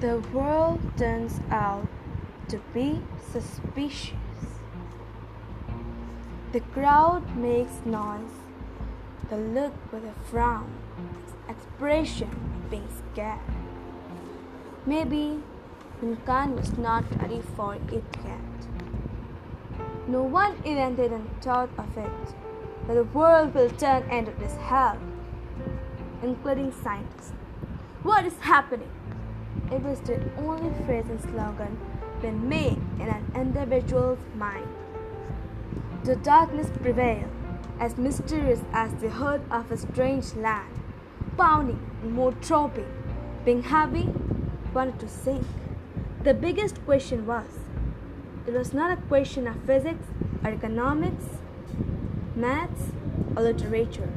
The world turns out to be suspicious. The crowd makes noise, the look with a frown, expression being scared. Maybe mankind was not ready for it yet. No one even didn't thought of it, but the world will turn into this hell, including science. What is happening? It was the only phrase and slogan been made in an individual's mind. The darkness prevailed, as mysterious as the hood of a strange land, pounding and more being heavy, wanted to sink. The biggest question was it was not a question of physics or economics, maths or literature.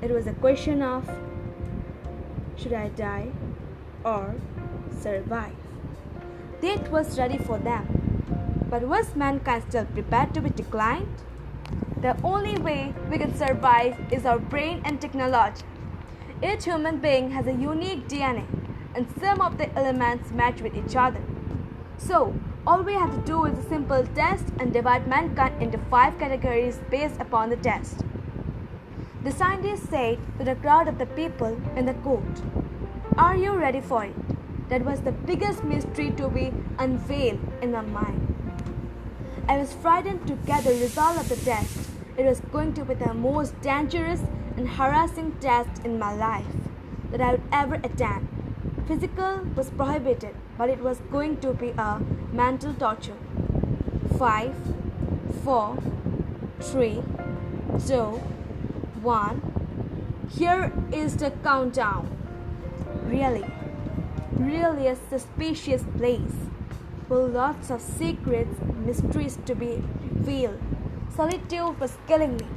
It was a question of should I die or survive? Death was ready for them, but was mankind still prepared to be declined? The only way we can survive is our brain and technology. Each human being has a unique DNA, and some of the elements match with each other. So, all we have to do is a simple test and divide mankind into five categories based upon the test. The scientists said to the crowd of the people in the court, Are you ready for it? That was the biggest mystery to be unveiled in my mind. I was frightened to get the result of the test. It was going to be the most dangerous and harassing test in my life that I would ever attend. Physical was prohibited, but it was going to be a mental torture. Five, four, three, two, one. Here is the countdown. Really, really a suspicious place, with lots of secrets, mysteries to be revealed. Solitude was killing me.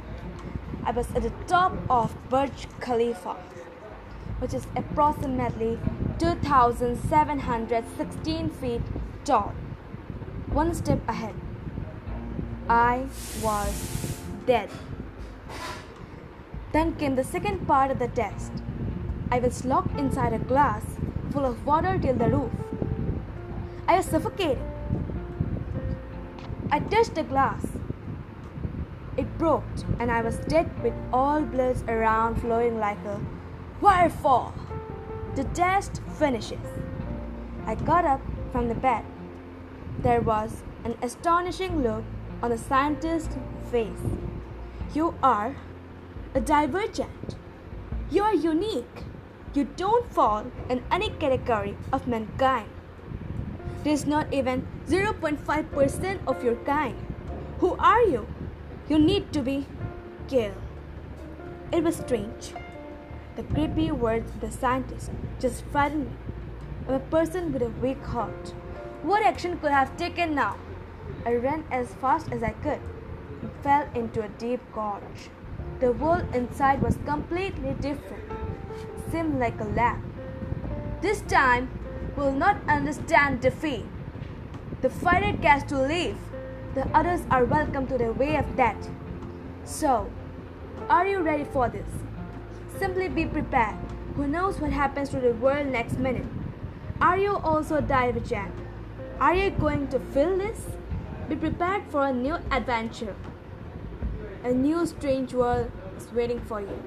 I was at the top of Burj Khalifa, which is approximately 2,716 feet tall. One step ahead, I was dead. Then came the second part of the test. I was locked inside a glass full of water till the roof. I was suffocating. I touched the glass. It broke, and I was dead with all blood around flowing like a waterfall. The test finishes. I got up from the bed. There was an astonishing look on the scientist's face. You are a divergent. You are unique. You don't fall in any category of mankind. There's not even 0.5% of your kind. Who are you? You need to be killed. It was strange. The creepy words of the scientist just frightened me. I'm a person with a weak heart. What action could I have taken now? I ran as fast as I could and fell into a deep gorge. The world inside was completely different seemed like a lamb. This time will not understand defeat. The fighter gets to leave. The others are welcome to the way of death. So, are you ready for this? Simply be prepared. Who knows what happens to the world next minute? Are you also divergent? Are you going to feel this? Be prepared for a new adventure. A new strange world is waiting for you.